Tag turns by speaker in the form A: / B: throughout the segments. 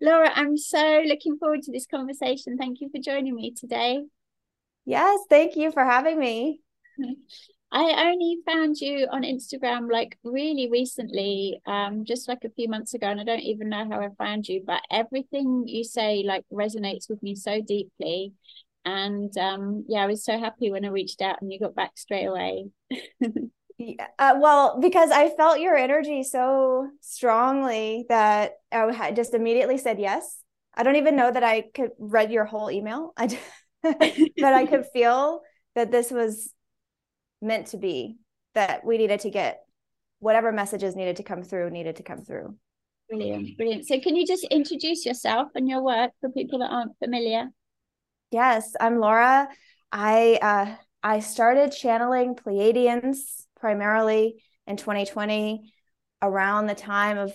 A: Laura, I'm so looking forward to this conversation. Thank you for joining me today.
B: Yes, thank you for having me.
A: I only found you on Instagram like really recently, um, just like a few months ago, and I don't even know how I found you, but everything you say like resonates with me so deeply. And um, yeah, I was so happy when I reached out and you got back straight away.
B: yeah, uh, well, because I felt your energy so strongly that I just immediately said yes. I don't even know that I could read your whole email. I just, but I could feel that this was meant to be that we needed to get whatever messages needed to come through needed to come through
A: brilliant brilliant so can you just introduce yourself and your work for people that aren't familiar
B: yes i'm laura i uh, i started channeling pleiadians primarily in 2020 around the time of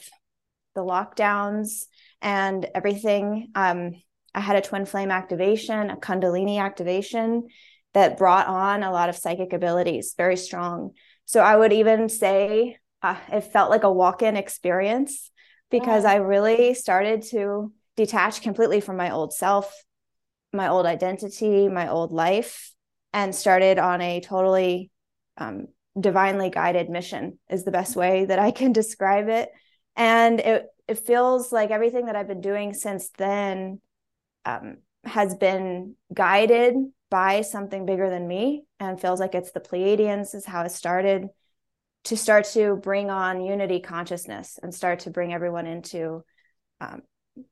B: the lockdowns and everything um, i had a twin flame activation a kundalini activation that brought on a lot of psychic abilities, very strong. So I would even say uh, it felt like a walk in experience because I really started to detach completely from my old self, my old identity, my old life, and started on a totally um, divinely guided mission, is the best way that I can describe it. And it, it feels like everything that I've been doing since then um, has been guided by something bigger than me and feels like it's the Pleiadians is how it started to start to bring on unity consciousness and start to bring everyone into um,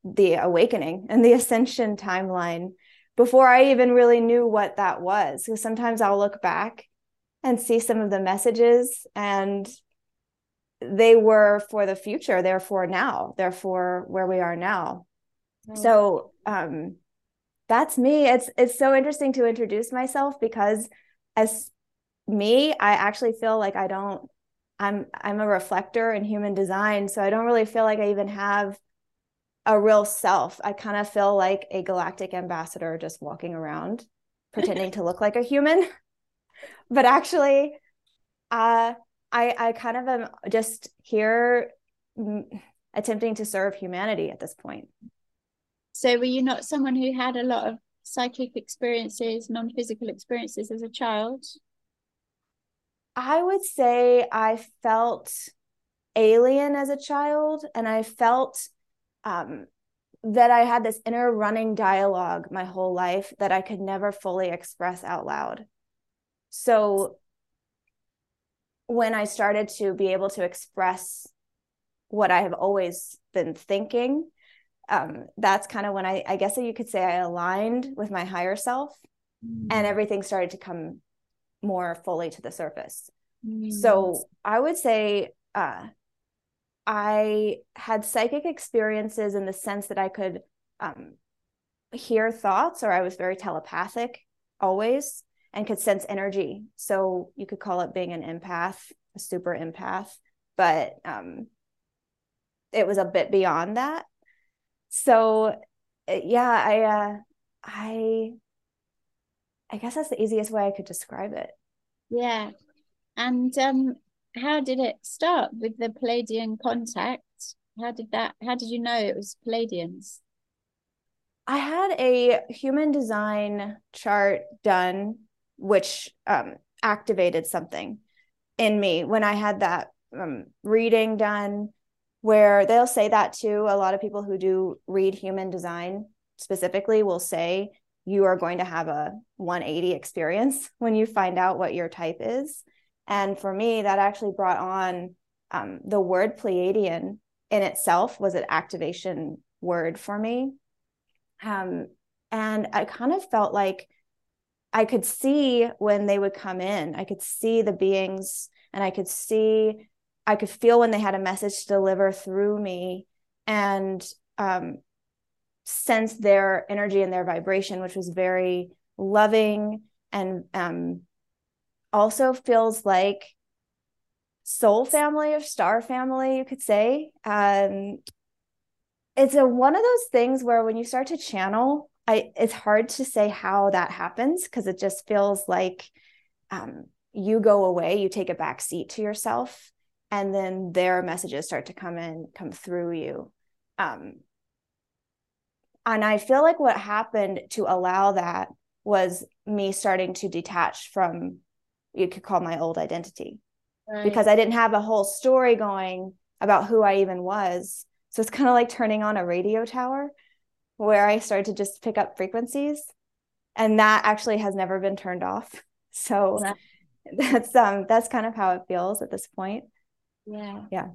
B: the awakening and the ascension timeline before I even really knew what that was. Because sometimes I'll look back and see some of the messages and they were for the future, they're for now, they're for where we are now. Mm. So um that's me. It's it's so interesting to introduce myself because as me, I actually feel like I don't I'm I'm a reflector in human design, so I don't really feel like I even have a real self. I kind of feel like a galactic ambassador just walking around pretending to look like a human. But actually uh I I kind of am just here attempting to serve humanity at this point.
A: So were you not someone who had a lot of psychic experiences, non-physical experiences as a child?
B: I would say I felt alien as a child and I felt um, that I had this inner running dialogue my whole life that I could never fully express out loud. So when I started to be able to express what I have always been thinking, um, that's kind of when I, I guess that you could say I aligned with my higher self mm. and everything started to come more fully to the surface. Mm. So I would say uh, I had psychic experiences in the sense that I could um, hear thoughts or I was very telepathic always and could sense energy. So you could call it being an empath, a super empath, but um, it was a bit beyond that. So uh, yeah i uh i i guess that's the easiest way i could describe it.
A: Yeah. And um how did it start with the pleiadian contact? How did that how did you know it was pleiadians
B: i had a human design chart done which um activated something in me when i had that um, reading done where they'll say that too. A lot of people who do read human design specifically will say you are going to have a 180 experience when you find out what your type is. And for me, that actually brought on um, the word Pleiadian in itself was an activation word for me. Um, and I kind of felt like I could see when they would come in, I could see the beings and I could see I could feel when they had a message to deliver through me and um, sense their energy and their vibration, which was very loving and um, also feels like soul family or star family, you could say. Um, it's a one of those things where when you start to channel, I it's hard to say how that happens because it just feels like um, you go away, you take a back seat to yourself and then their messages start to come in come through you. Um and i feel like what happened to allow that was me starting to detach from you could call my old identity. Right. because i didn't have a whole story going about who i even was. So it's kind of like turning on a radio tower where i started to just pick up frequencies and that actually has never been turned off. So yeah. that's um that's kind of how it feels at this point.
A: Yeah.
B: Yeah.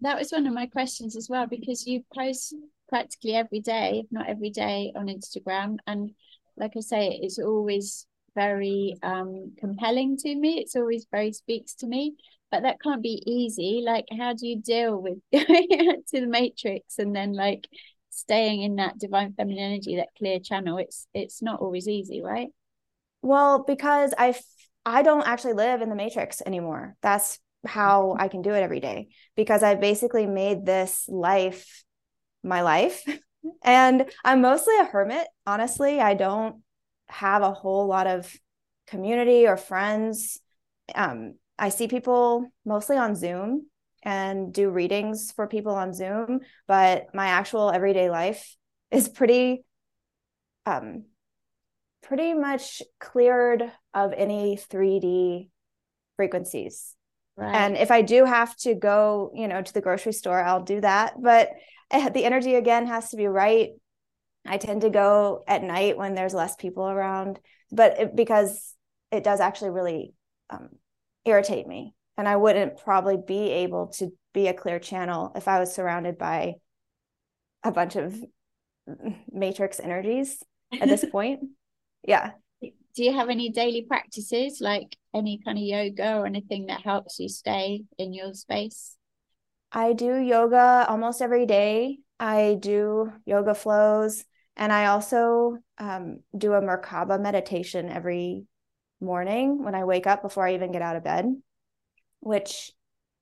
A: That was one of my questions as well because you post practically every day if not every day on instagram. And like i say it's always very um compelling to me. It's always very speaks to me. But that can't be easy. Like how do you deal with going to the matrix and then like staying in that divine feminine energy that clear channel it's it's not always easy right?
B: Well because i i don't actually live in the matrix anymore. That's how i can do it every day because i basically made this life my life. And i'm mostly a hermit honestly. I don't have a whole lot of community or friends. Um, i see people mostly on zoom and do readings for people on Zoom, but my actual everyday life is pretty um pretty much cleared of any 3D frequencies. Right. And if I do have to go, you know, to the grocery store, I'll do that, but eh, the energy again has to be right. I tend to go at night when there's less people around, but it, because it does actually really um, irritate me and I wouldn't probably be able to be a clear channel if I was surrounded by a bunch of matrix energies at this point. Yeah.
A: Do you have any daily practices like any kind of yoga or anything that helps you stay in your space?
B: I do yoga almost every day. I do yoga flows and I also um, do a Merkaba meditation every morning when I wake up before I even get out of bed which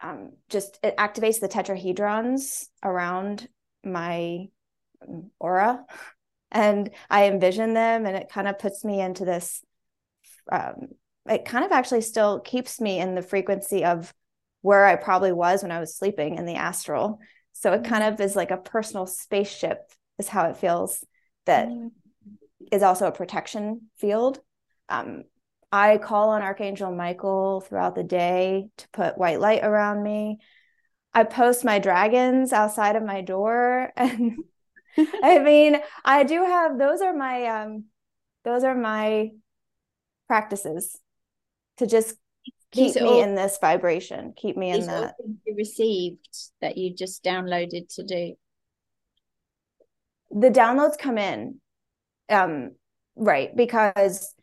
B: um, just it activates the tetrahedrons around my aura. And i envision them and it kind of puts me into this um, it kind of actually still keeps me in the frequency of where i probably was when i was sleeping in the astral. So it kind of is like a personal spaceship is how it feels That mm-hmm. is also a protection field. Um, I call on Archangel Michael throughout the day to put white light around me. I post my dragons outside of my door and I mean, I do have those are my um those are my practices to just keep these me all, in this vibration, keep me in that.
A: You received that you just downloaded to do.
B: The downloads come in um right because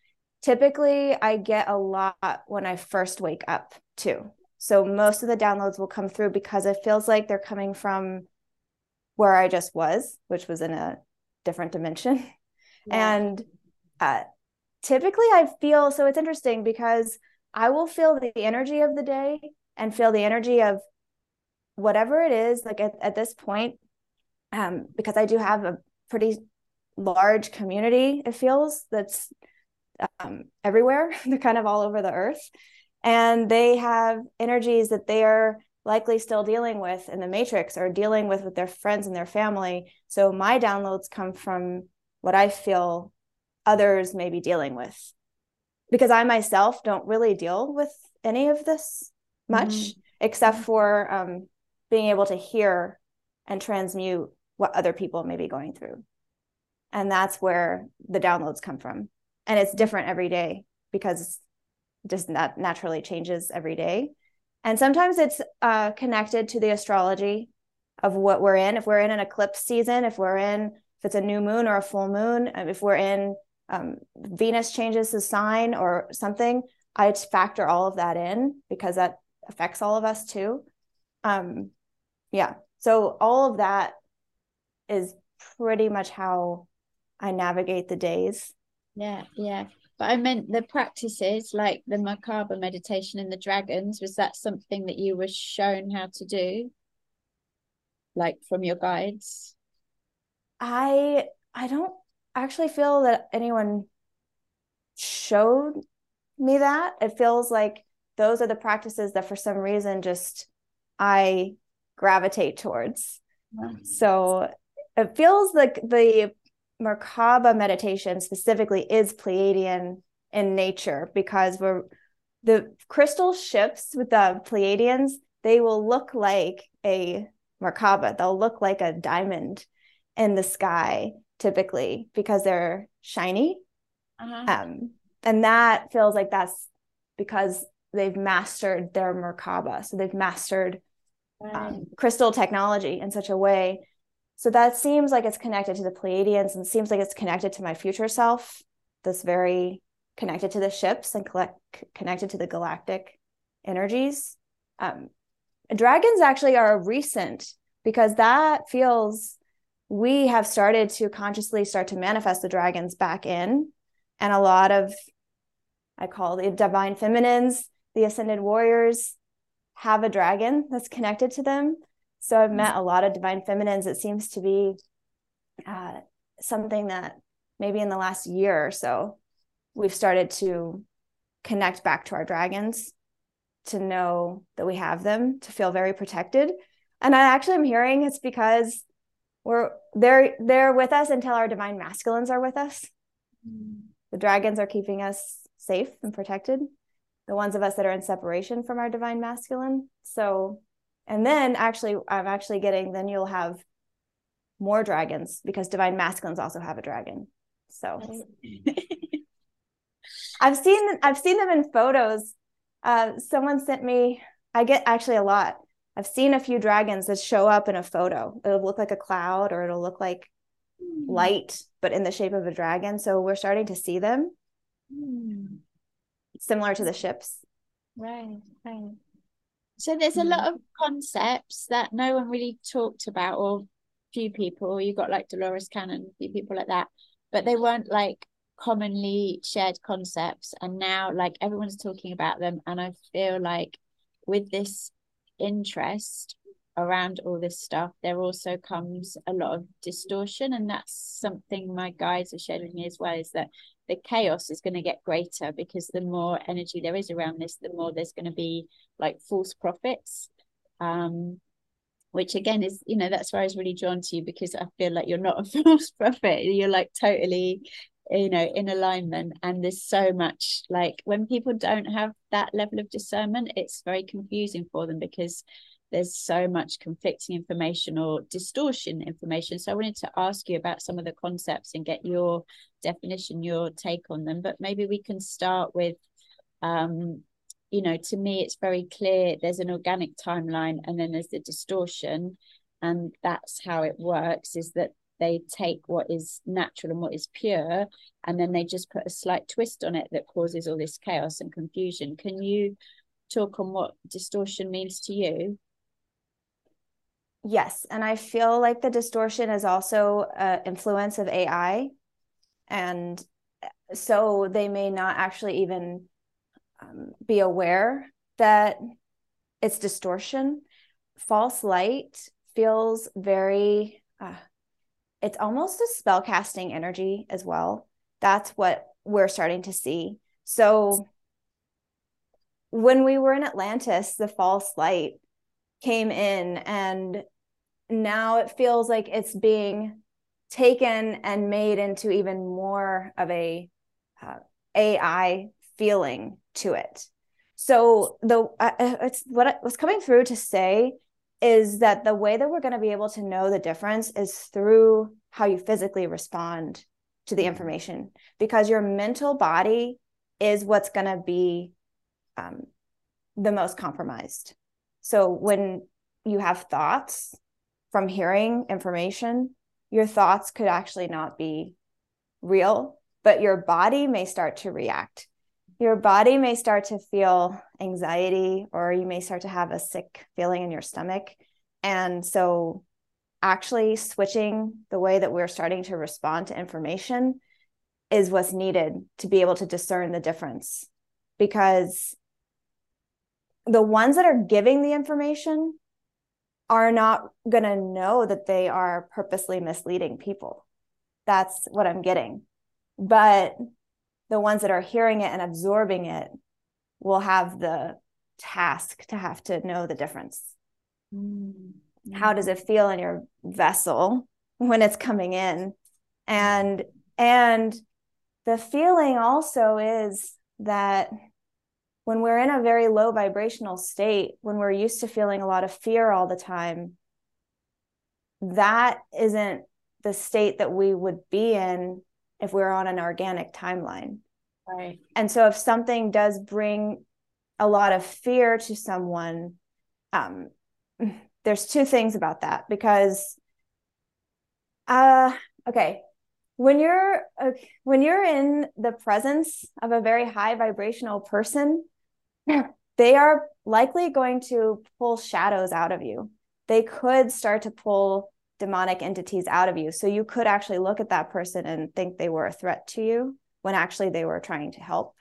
B: typically I get a lot when I first wake up too. So most of the downloads will come through because it feels like they're coming from where I just was, which was in a different dimension. Yeah. And uh, typically I feel so it's interesting because I will feel the energy of the day and feel the energy of whatever it is like at, at this point um, because I do have a pretty large community it feels that's um, everywhere. They're kind of all over the earth. And they have energies that they are likely still dealing with in the matrix or dealing with with their friends and their family. So my downloads come from what I feel others may be dealing with. Because I myself don't really deal with any of this much, mm-hmm. except mm-hmm. for um, being able to hear and transmute what other people may be going through. And that's where the downloads come from and it's different every day because just that naturally changes every day. And sometimes it's uh, connected to the astrology of what we're in. If we're in an eclipse season if we're in if it's a new moon or a full moon um, if we're in um, venus changes the sign or something i factor all of that in because that affects all of us too. Um, yeah. So all of that is pretty much how i navigate the days
A: yeah, yeah. But I meant the practices like the Merkaba meditation and the dragons. Was that something that you were shown how to do? Like from your guides?
B: I I don't actually feel that anyone showed me that. It feels like those are the practices that for some reason just I gravitate towards. So it feels like the Merkaba meditation specifically is Pleiadian in nature because we're the crystal ships with the Pleiadians, they will look like a Merkaba. They'll look like a diamond in the sky typically because they're shiny. Uh-huh. Um, and that feels like that's because they've mastered their Merkaba. So they've mastered um, crystal technology in such a way. So that seems like it's connected to the Pleiadians and seems like it's connected to my future self, this very connected to the ships and collect, connected to the galactic energies. Um, dragons actually are recent because that feels we have started to consciously start to manifest the dragons back in and a lot of i call the divine feminines the ascended warriors have a dragon that's connected to them so i've met a lot of divine feminines. It seems to be uh, something that maybe in the last year or so we've started to connect back to our dragons to know that we have them to feel very protected. And i actually am hearing it's because we're they're they're with us until our divine masculines are with us. Mm. the dragons are keeping us safe and protected the ones of us that are in separation from our divine masculine. So and then actually i'm actually getting then you'll have more dragons because divine masculines also have a dragon so i've seen i've seen them in photos uh, someone sent me i get actually a lot I've seen a few dragons that show up in a photo. It'll look like a cloud or it'll look like mm. light, but in the shape of a dragon. So we're starting to see them. Mm. Similar to the ships.
A: Right, right. So there's a mm. lot of concepts that no one really talked about, or few people. You got like Dolores Cannon, a few people like that, but they weren't like commonly shared concepts. And now, like everyone's talking about them, and I feel like with this interest around all this stuff, there also comes a lot of distortion. And that's something my guides are sharing me as well is that the chaos is going to get greater because the more energy there is around this, the more there's going to be like false prophets. Um, which again is, you know, that's where I was really drawn to you because I feel like you're not a false prophet. You're like totally you know in alignment and there's so much like when people don't have that level of discernment it's very confusing for them because there's so much conflicting information or distortion information. So i wanted to ask you about some of the concepts and get your definition your take on them. But maybe we can start with um you know to me it's very clear there's an organic timeline and then there's the distortion. And that's how it works is that they take what is natural and what is pure and then they just put a slight twist on it that causes all this chaos and confusion. Can you talk on what distortion means to you
B: yes and i feel like the distortion is also an influence of ai and so they may not actually even um, be aware that it's distortion false light feels very uh, it's almost a spell casting energy as well. That's what we're starting to see. So when we were in Atlantis, the false light came in, and now it feels like it's being taken and made into even more of a uh, AI feeling to it. So the uh, uh it's what was coming through to say is that the way that we're going to be able to know the difference is through how you physically respond to the information because your mental body is what's going to be um, the most compromised so when you have thoughts from hearing information your thoughts could actually not be real but your body may start to react your body may start to feel anxiety or you may start to have a sick feeling in your stomach. And so, actually, switching the way that we're starting to respond to information is what's needed to be able to discern the difference. Because the ones that are giving the information are not going to know that they are purposely misleading people. That's what I'm getting. But the ones that are hearing it and absorbing it will have the task to have to know the difference Mm-hmm. How does it feel in your vessel when it's coming in? And and the feeling also is that when we're in a very low vibrational state, when we're used to feeling a lot of fear all the time, that isn't the state that we would be in if we we're on an organic timeline.
A: Right.
B: And so if something does bring a lot of fear to someone, um, there's two things about that because uh okay when you're okay, when you're in the presence of a very high vibrational person they are likely going to pull shadows out of you. They could start to pull demonic entities out of you. So you could actually look at that person and think they were a threat to you when actually they were trying to help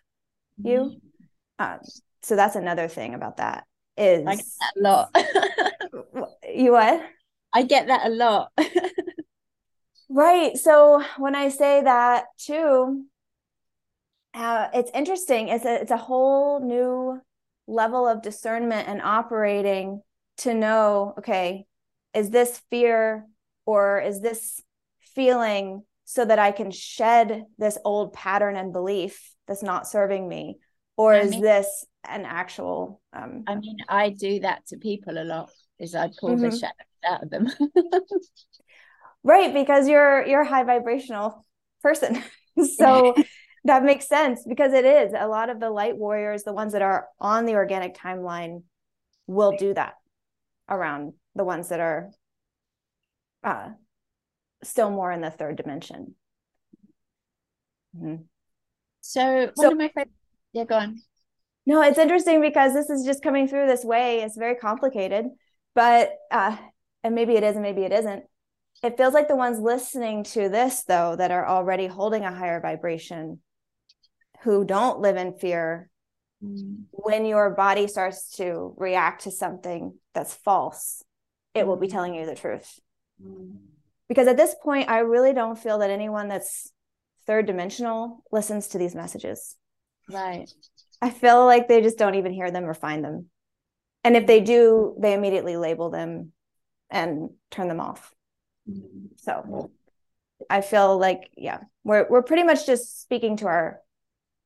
B: you. Mm-hmm. um, so that's another thing about that is
A: I get that a lot.
B: You what?
A: I get that a lot.
B: Right. So when I say that too, uh, it's interesting. It's a, it's a whole new level of discernment and operating to know, okay, is this fear or is this feeling so that I can shed this old pattern and belief that's not serving me? Or I is mean, this an actual um
A: I mean, I do that to people a lot, is I pull mm-hmm. the shadows out of them.
B: right because you're you're a high vibrational person so that makes sense because it is. A lot of the light warriors the ones that are on the organic timeline will do that around the ones that are uh still more in the third dimension.
A: Mm-hmm. so one so, of my favorite yeah go on.
B: No it's interesting because this is just coming through this way. It's very complicated but uh and maybe it is and maybe it isn't. It feels like the ones listening to this though that are already holding a higher vibration who don't live in fear mm. when your body starts to react to something that's false it will be mm. telling you the truth mm. because at this point i really don't feel that anyone that's third dimensional listens to these messages
A: right
B: i feel like they just don't even hear them or find them and if they do they immediately label them and turn them off so I feel like, yeah, we're we're pretty much just speaking to our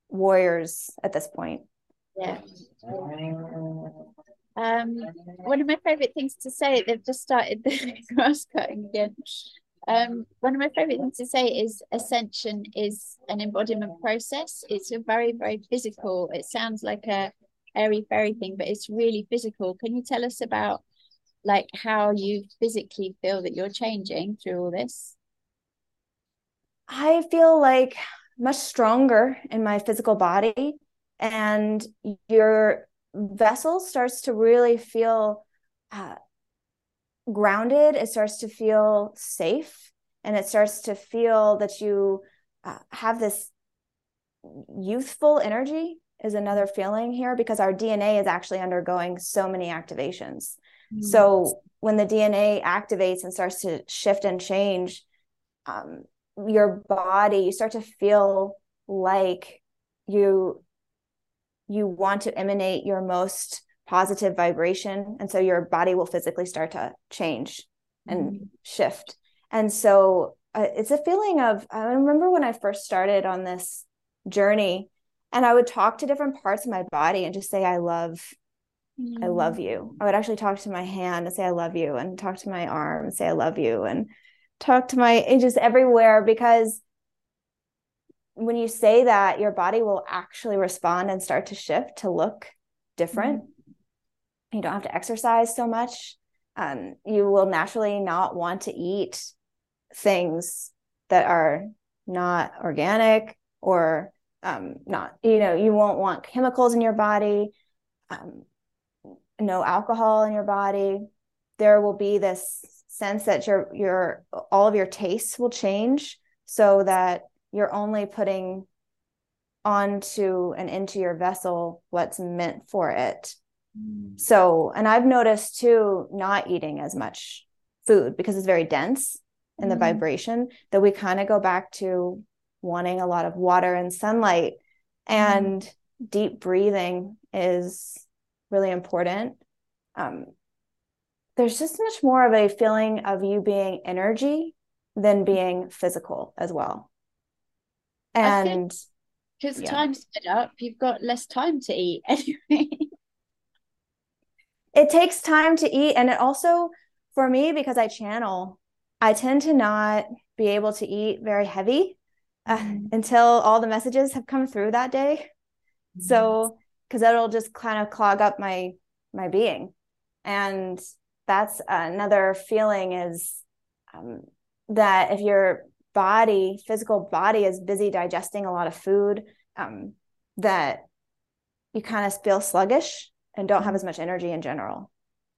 B: warriors at this point.
A: Yeah. Um, one of my favorite things to say, they've just started the grass cutting again. Um, one of my favorite things to say is ascension is an embodiment process. It's a very, very physical, it sounds like a airy fairy thing, but it's really physical. Can you tell us about like how you physically feel that you're changing through all this?
B: I feel like much stronger in my physical body and your vessel starts to really feel uh, grounded. It starts to feel safe and it starts to feel that you uh, have this youthful energy is another feeling here because our dna is actually undergoing so many activations. So when the DNA activates and starts to shift and change, um, your body, you start to feel like you you want to emanate your most positive vibration and so your body will physically start to change and mm-hmm. shift and so uh, it's a feeling of i remember when i first started on this journey and i would talk to different parts of my body and just say i love mm. I love you. I would actually talk to my hand and say I love you and talk to my arm and say I love you and talk to my just everywhere because when you say that your body will actually respond and start to shift to look different. Mm. You don't have to exercise so much. Um, you will naturally not want to eat things that are not organic or um, not you know you won't want chemicals in your body um, no alcohol in your body there will be this sense that your your all of your tastes will change so that you're only putting onto and into your vessel what's meant for it mm. so and i've noticed too not eating as much food because it's very dense in the mm. vibration that we kind of go back to wanting a lot of water and sunlight mm. and mm. deep breathing is really important. Um, there's just much more of a feeling of you being energy than being physical as well. And
A: because yeah. time's sped up, you've got less time to eat anyway.
B: it takes time to eat. And it also, for me, because I channel, I tend to not be able to eat very heavy uh, mm-hmm. until all the messages have come through that day. Mm-hmm. So, because that'll just kind of clog up my my being, and that's another feeling is um, that if your body, physical body, is busy digesting a lot of food, um, that you kind of feel sluggish and don't have mm-hmm. as much energy in general.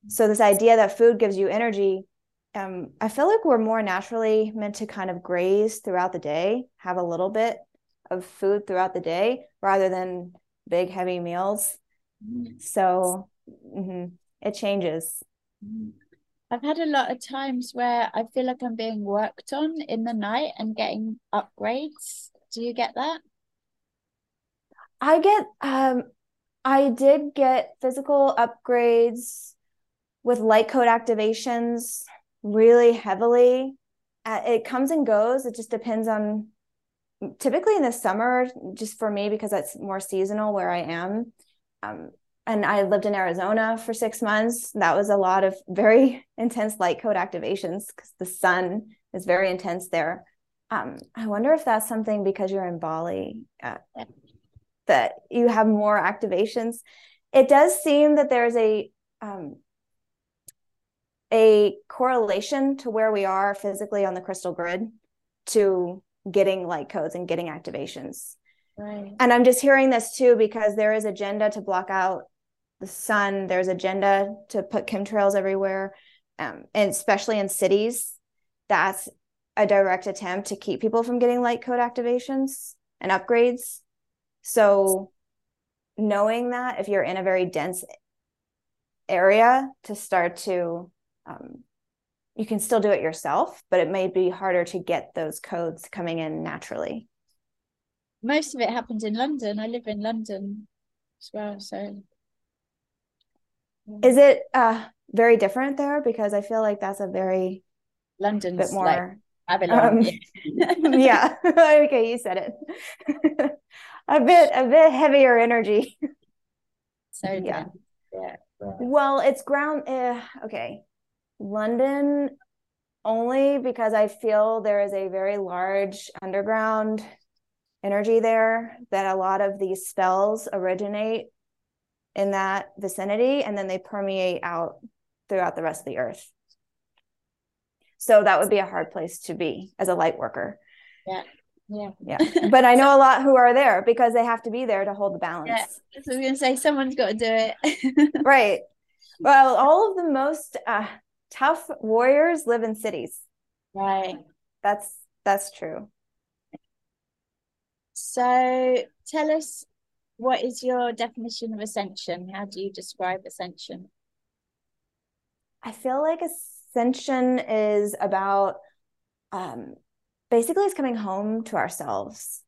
B: So this idea that food gives you energy um, I feel like we're more naturally meant to kind of graze throughout the day, have a little bit of food throughout the day rather than big, heavy meals. Mm-hmm. So mm-hmm, it changes.
A: I've had a lot of times where I feel like I'm being worked on in the night and getting upgrades. Do you get that?
B: I get um I did get physical upgrades with light code activations really heavily. Uh, it comes and goes. It just depends on typically in the summer, just for me, because that's more seasonal where I am. Um, and I lived in Arizona for six months. That was a lot of very intense light code activations because the sun is very intense there. Um, I wonder if that's something because you're in Bali uh, that you have more activations. It does seem that there's a um, a correlation to where we are physically on the crystal grid to getting light codes and getting activations. Right. And I'm just hearing this too because there is agenda to block out the sun. There's agenda to put chemtrails everywhere, um, and especially in cities. That's a direct attempt to keep people from getting light code activations and upgrades. So, knowing that if you're in a very dense area, to start to um, you can still do it yourself, but it may be harder to get those codes coming in naturally.
A: Most of it happens in London. I live in London as well. So,
B: is it uh, very different there? Because I feel like that's a very
A: London
B: bit more. Like
A: Babylon. Um,
B: yeah. okay, you said it. a bit, a bit heavier energy.
A: So yeah. yeah.
B: Well, it's ground. Uh, okay, London only because I feel there is a very large underground energy there that a lot of these spells originate in that vicinity and then they permeate out throughout the rest of the earth. So that would be a hard place to be as a light worker.
A: Yeah. Yeah.
B: Yeah. But I know a lot who are there because they have to be there to hold the balance. Yeah.
A: So I was going to say someone's got to do it.
B: right. Well, all of the most uh, tough warriors live in cities.
A: Right.
B: That's that's true.
A: So tell us what is your definition of ascension? How do you describe ascension?
B: I feel like ascension is about um, basically it's coming home to ourselves.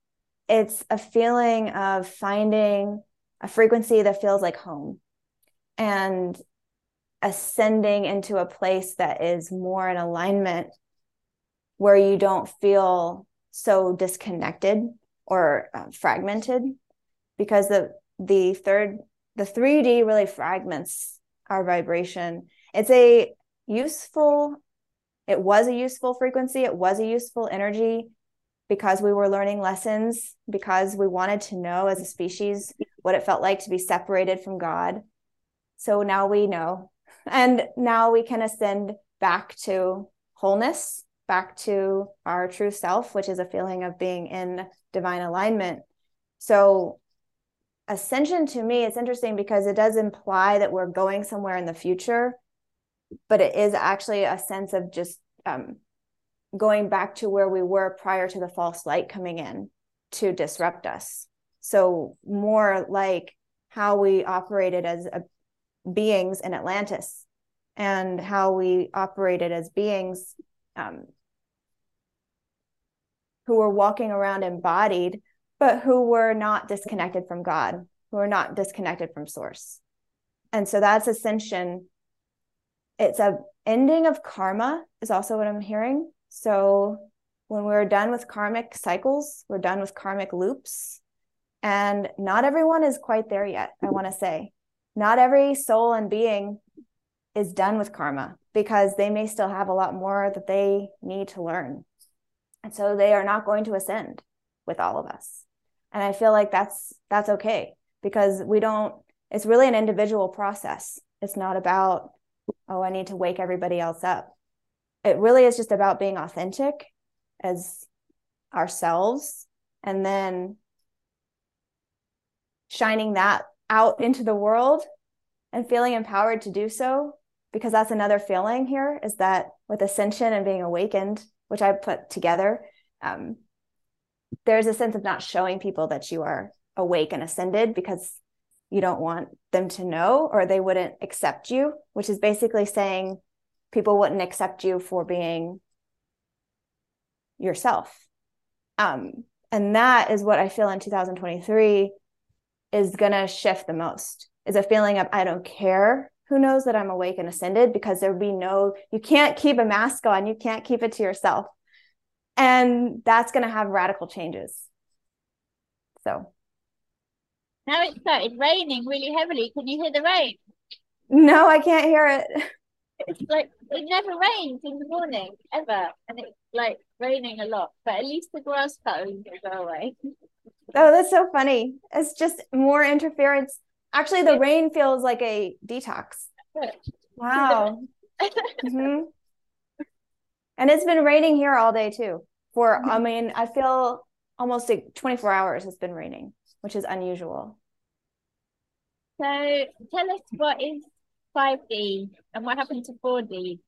B: It's a feeling of finding a frequency that feels like home. And ascending into a place that is more in alignment where you don't feel so disconnected or uh, fragmented because the the third the 3D really fragments our vibration. It's a useful it was a useful frequency, it was a useful energy because we were learning lessons, because we wanted to know as a species what it felt like to be separated from God. So now we know and now we can ascend back to wholeness, back to our true self, which is a feeling of being in divine alignment. So, ascension to me, it's interesting because it does imply that we're going somewhere in the future, but it is actually a sense of just um, going back to where we were prior to the false light coming in to disrupt us. So, more like how we operated as a beings in Atlantis and how we operated as beings um, who were walking around embodied, but who were not disconnected from God, who were not disconnected from source. And so that's ascension it's a ending of karma is also what I'm hearing. So when we're done with karmic cycles, we're done with karmic loops. And not everyone is quite there yet, I want to say. Not every soul and being is done with karma because they may still have a lot more that they need to learn. And so they are not going to ascend with all of us. And I feel like that's that's okay because we don't it's really an individual process. It's not about oh I need to wake everybody else up. It really is just about being authentic as ourselves and then shining that out into the world and feeling empowered to do so because that's another feeling here is that with ascension and being awakened which i put together um, there's a sense of not showing people that you are awake and ascended because you don't want them to know or they wouldn't accept you which is basically saying people wouldn't accept you for being yourself um, and that is what i feel in 2023 is going to shift the most is a feeling of I don't care who knows that I'm awake and ascended because there would be no, you can't keep a mask on, you can't keep it to yourself. And that's going to have radical changes. So
A: now it started raining really heavily. Can you hear the rain?
B: No, I can't hear it.
A: It's like it never rains in the morning ever, and it's like raining a lot. But at least the grass cuttings will go away.
B: Oh, that's so funny. It's just more interference. Actually, the rain feels like a detox. Wow. mm-hmm. And it's been raining here all day too. For I mm-hmm. mean, I feel almost like 24 hours it's been raining, which is unusual.
A: So tell us what is 5D and what happened to 4D?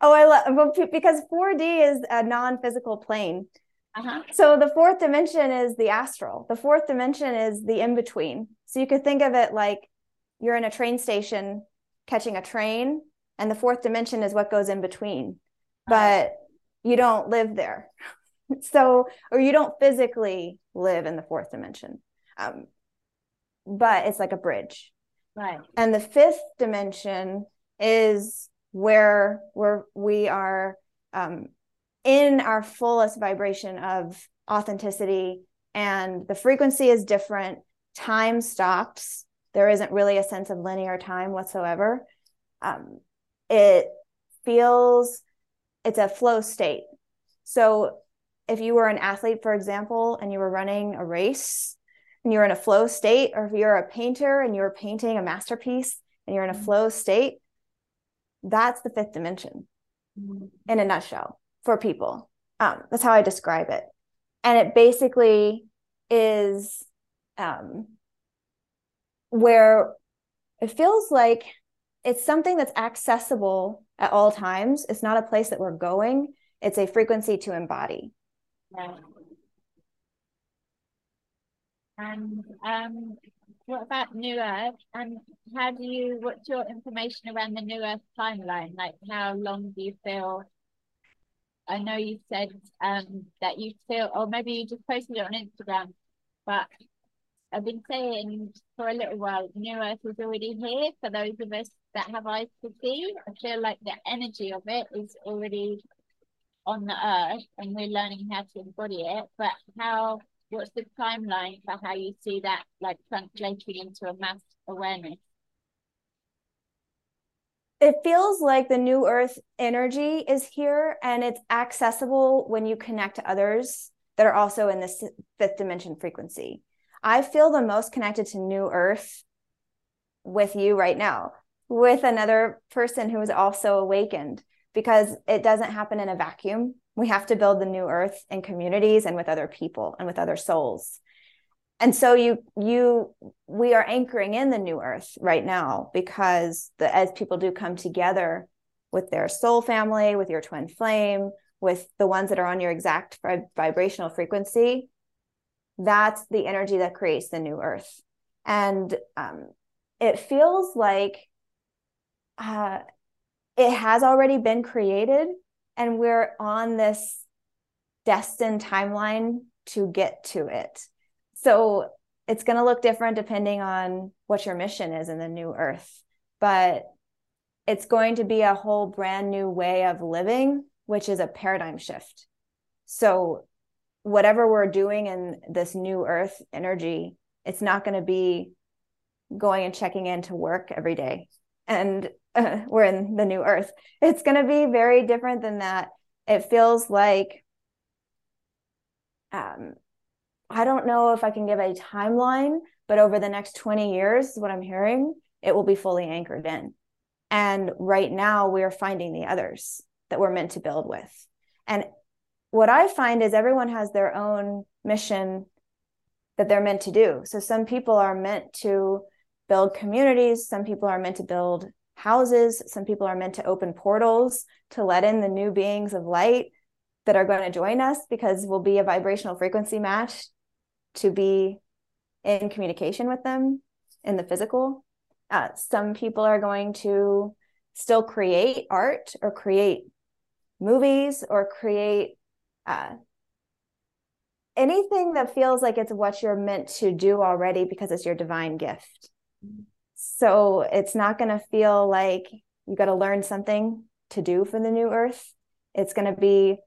B: Oh, I love because 4D is a non-physical plane. Uh-huh. So the fourth dimension is the astral. The fourth dimension is the in between. So you could think of it like you're in a train station catching a train, and the fourth dimension is what goes in between, but you don't live there. so, or you don't physically live in the fourth dimension, um, but it's like a bridge.
A: Right.
B: And the fifth dimension is where we're, we are um, in our fullest vibration of authenticity and the frequency is different time stops there isn't really a sense of linear time whatsoever um, it feels it's a flow state so if you were an athlete for example and you were running a race and you're in a flow state or if you're a painter and you're painting a masterpiece and you're in a mm-hmm. flow state that's the fifth dimension mm-hmm. in a nutshell for people. Um, that's how I describe it. And it basically is um, where it feels like it's something that's accessible at all times. It's not a place that we're going, it's a frequency to embody.
A: And um, what about New Earth? And how do you, what's your information around the New Earth timeline? Like, how long do you feel I know you said um, that you feel, or maybe you just posted it on Instagram, but I've been saying for a little while, New Earth is already here for those of us that have eyes to see. I feel like the energy of it is already on the earth and we're learning how to embody it. But how, what's the timeline for how you see that like translating into a mass awareness?
B: it feels like the new earth energy is here and it's accessible when you connect to others that are also in this fifth dimension frequency. I feel the most connected to new earth with you right now, with another person who is also awakened, because it doesn't happen in a vacuum. We have to build the new earth in communities and with other people and with other souls and so you you we are anchoring in the new earth right now because the as people do come together with their soul family with your twin flame with the ones that are on your exact vibrational frequency that's the energy that creates the new earth and um, it feels like uh, it has already been created and we're on this destined timeline to get to it so it's going to look different depending on what your mission is in the new earth. But it's going to be a whole brand new way of living, which is a paradigm shift. So, whatever we're doing in this new earth energy, it's not going to be going and checking in to work every day and we're in the new earth. It's going to be very different than that. It feels like, um, I don't know if I can give a timeline, but over the next 20 years, what I'm hearing, it will be fully anchored in. And right now, we are finding the others that we're meant to build with. And what I find is everyone has their own mission that they're meant to do. So some people are meant to build communities, some people are meant to build houses, some people are meant to open portals to let in the new beings of light that are going to join us because we'll be a vibrational frequency match to be in communication with them in the physical. Uh, some people are going to still create art or create movies or create uh, anything that feels like it's what you're meant to do already because it's your divine gift. So it's not going to feel like you got to learn something to do for the new earth. It's going to be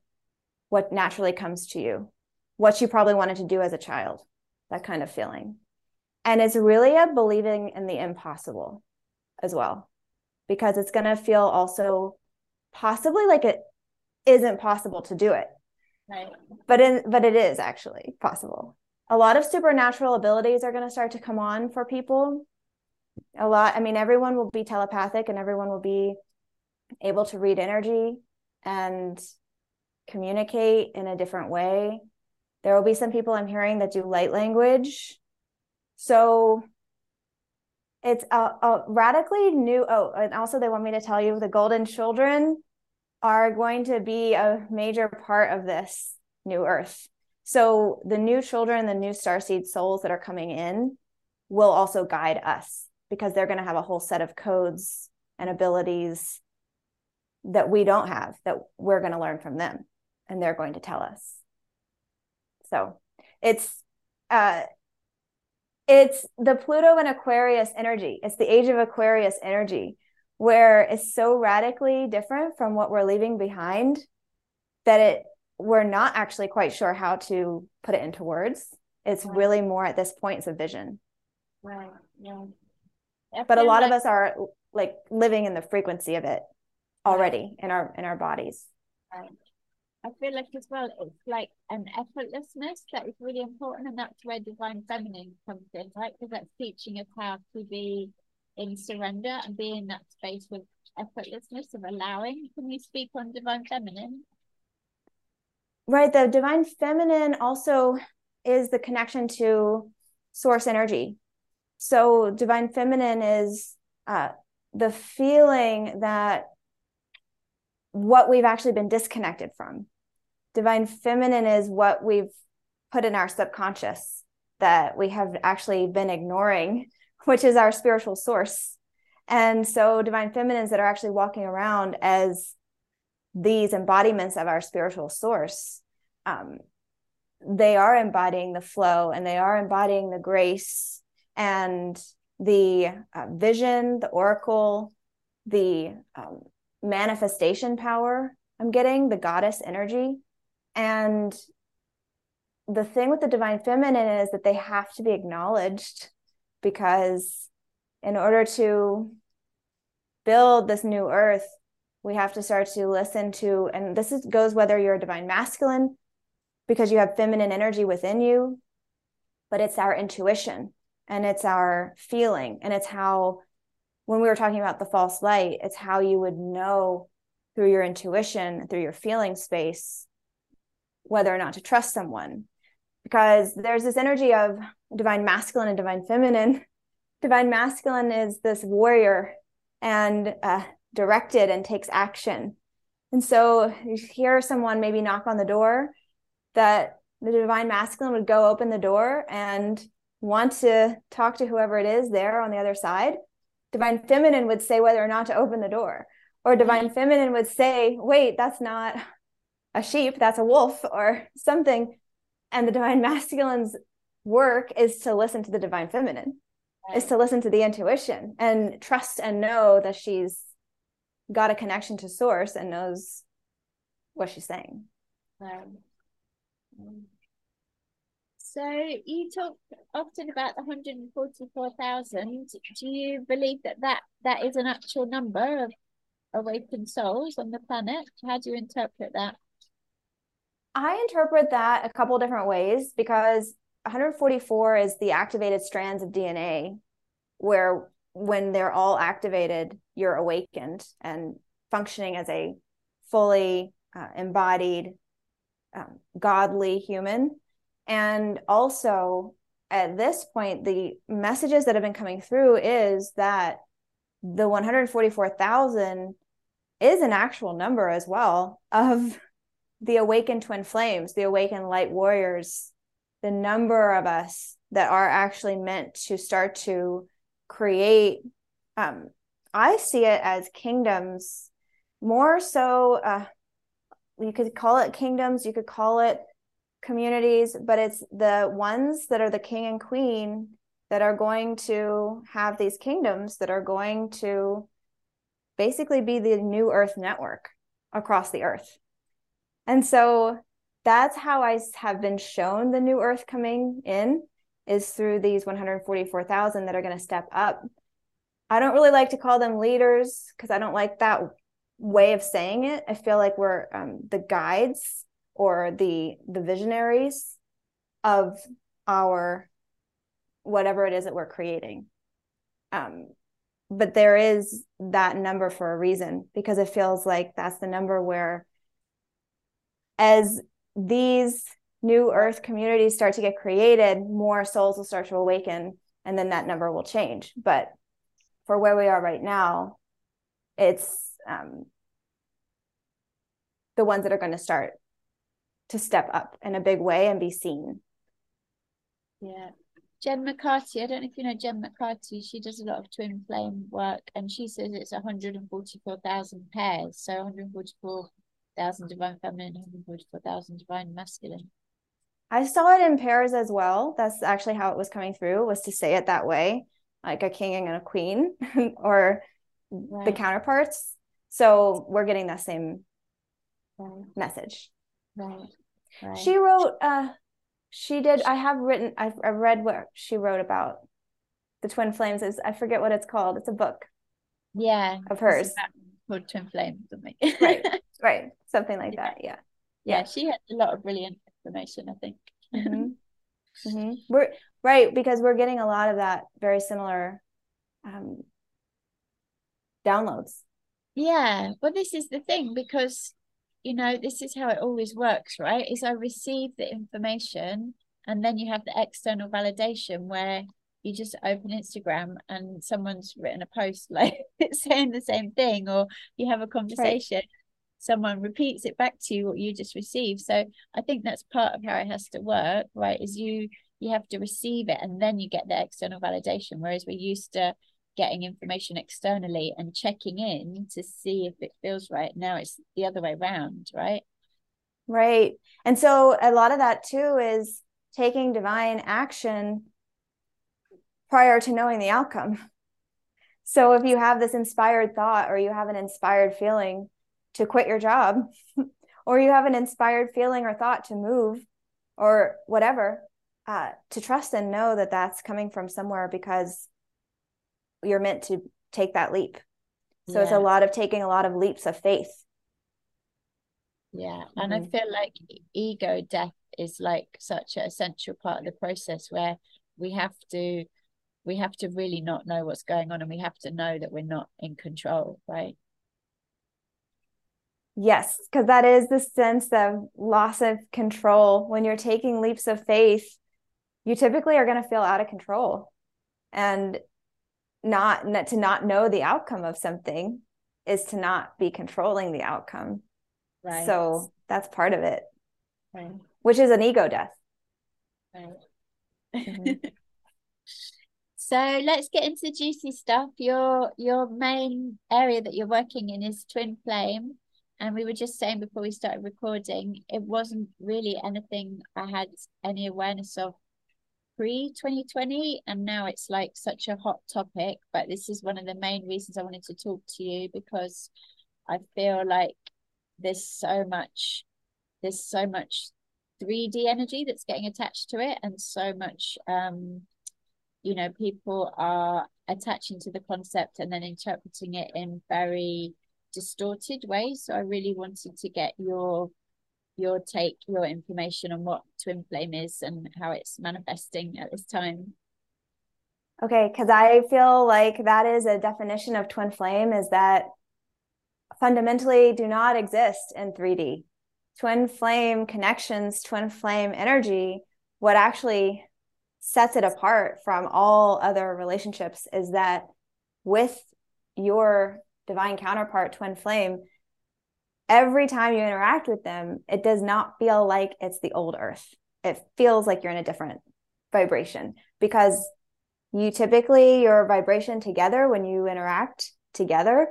B: what naturally comes to you, what you probably wanted to do as a child, that kind of feeling. And it's really a believing in the impossible as well, because it's going to feel also possibly like it isn't possible to do it.
A: Right.
B: But in but it is actually possible. A lot of supernatural abilities are going to start to come on for people a lot i mean everyone will be telepathic and everyone will be able to read energy and communicate in a different way. There will be some people i'm hearing that do light language. So it's a, a radically new oh and also they want me to tell you the golden children are going to be a major part of this new earth. So the new children the new starseed souls that are coming in will also guide us because they're going to have a whole set of codes and abilities that we don't have that we're going to learn from them and they're going to tell us. So it's uh it's the pluto and aquarius energy. It's the age of aquarius energy where it's so radically different from what we're leaving behind that it we're not actually quite sure how to put it into words. It's right. really more at this point it's a vision.
A: Right yeah
B: but a lot like, of us are like living in the frequency of it already in our in our bodies.
A: Right. i feel like as well it's like an effortlessness that is really important and that's where divine feminine comes in right? Because that's teaching us how to be in surrender and be in that space with effortlessness of allowing. Can you speak on divine feminine?
B: Right the divine feminine also is the connection to source energy so divine feminine is uh, the feeling that what we've actually been disconnected from. Divine feminine is what we've put in our subconscious that we have actually been ignoring, which is our spiritual source. And so, divine feminines that are actually walking around as these embodiments of our spiritual source, um, they are embodying the flow and they are embodying the grace and the uh, vision, the oracle, the um, manifestation power I'm getting, the goddess energy. And the thing with the divine feminine is that they have to be acknowledged because in order to build this new earth, we have to start to listen to, and this is, goes whether you're a divine masculine because you have feminine energy within you, but it's our intuition and it's our feeling and it's how when we were talking about the false light it's how you would know through your intuition through your feeling space whether or not to trust someone. Because there's this energy of divine masculine and divine feminine. Divine masculine is this warrior and uh, directed and takes action. And so you hear someone maybe knock on the door that the divine masculine would go open the door and want to talk to whoever it is there on the other side, divine feminine would say whether or not to open the door. Or divine mm-hmm. feminine would say, wait, that's not a sheep, that's a wolf or something. And the divine masculine's work is to listen to the divine feminine, right. is to listen to the intuition and trust and know that she's got a connection to source and knows what she's saying.
A: Um, so you talk often about the 144,000. Do you believe that, that that is an actual number of awakened souls on the planet? How do you interpret that?
B: I interpret that a couple different ways because 144 is the activated strands of DNA where when they're all activated, you're awakened and functioning as a fully uh, embodied, um, godly human. And also, at this point, the messages that have been coming through is that the 144,000 is an actual number as well of the awakened twin flames, the awakened light warriors, the number of us that are actually meant to start to create. Um, I see it as kingdoms, more so. Uh, you could call it kingdoms, you could call it communities, but it's the ones that are the king and queen that are going to have these kingdoms that are going to basically be the new earth network across the earth. And so that's how I have been shown the new earth coming in is through these 144,000 that are going to step up. I don't really like to call them leaders because I don't like that way of saying it. I feel like we're um, the guides or the the visionaries of our whatever it is that we're creating. Um, but there is that number for a reason because it feels like that's the number where as these new earth communities start to get created more souls will start to awaken and then that number will change. But for where we are right now it's um, the ones that are going to start to step up in a big way and be seen.
A: Yeah. Jen McCarthy, I don't know if you know Jen McCarthy, she does a lot of twin flame work and she says it's 144,000 pairs. So 144,000 divine feminine, 144,000 divine masculine.
B: I saw it in pairs as well. That's actually how it was coming through, was to say it that way, like a king and a queen or right. the counterparts. So we're getting that same right. message.
A: Right. Right.
B: She wrote, uh, she did, I have written, I've, I've read what she wrote about the twin flames is I forget what it's called. It's a book.
A: Yeah.
B: Of hers.
A: Called Twin Flames.
B: right. Right. Something like yeah. that. Yeah.
A: yeah. She had a lot of brilliant information, I think.
B: mm-hmm. Mm-hmm. We're right because we're getting a lot of that very similar um, downloads.
A: Yeah. Well, this is the thing because you know, this is how it always works, right? Is I receive the information and then you have the external validation where you just open Instagram and someone's written a post like saying the same thing, or you have a conversation, right. someone repeats it back to you what you just received. So I think that's part of how it has to work, right? Is you you have to receive it and then you get the external validation. Whereas we're used to getting information externally and checking in to see if it feels right. Now it's the other way around, right?
B: Right. And so a lot of that too is taking divine action prior to knowing the outcome. So if you have this inspired thought or you have an inspired feeling to quit your job or you have an inspired feeling or thought to move or whatever, uh, to trust and know that that's coming from somewhere because you're meant to take that leap. So yeah. it's a lot of taking a lot of leaps of faith.
A: Yeah. Mm-hmm. And I mm-hmm. feel like ego death is like such an essential part of the process where we have to we have to really not know what's going on and we have to know that we're not in control, right?
B: Yes, because that is the sense of loss of control. When you're taking leaps of faith, you typically are going to feel out of control. And not, not to not know the outcome of something is to not be controlling the outcome. Right. So that's part of it. Right. Which is an ego death.
A: Right. Mm-hmm. so let's get into the juicy stuff. Your your main area that you're working in is twin flame. And we were just saying before we started recording, it wasn't really anything I had any awareness of pre 2020 and now it's like such a hot topic but this is one of the main reasons i wanted to talk to you because I feel like there's so much there's so much 3D energy that's getting attached to it and so much um you know people are attaching to the concept and then interpreting it in very distorted ways. So I really wanted to get your your take your information on what twin flame is and how it's manifesting at this time?
B: Okay because I feel like that is a definition of twin flame is that fundamentally do not exist in 3D twin flame connections, twin flame energy, what actually sets it apart from all other relationships is that with your divine counterpart, twin flame, every time you interact with them, it does not feel like it's the old earth. It feels like you're in a different vibration because you typically, your vibration together when you interact together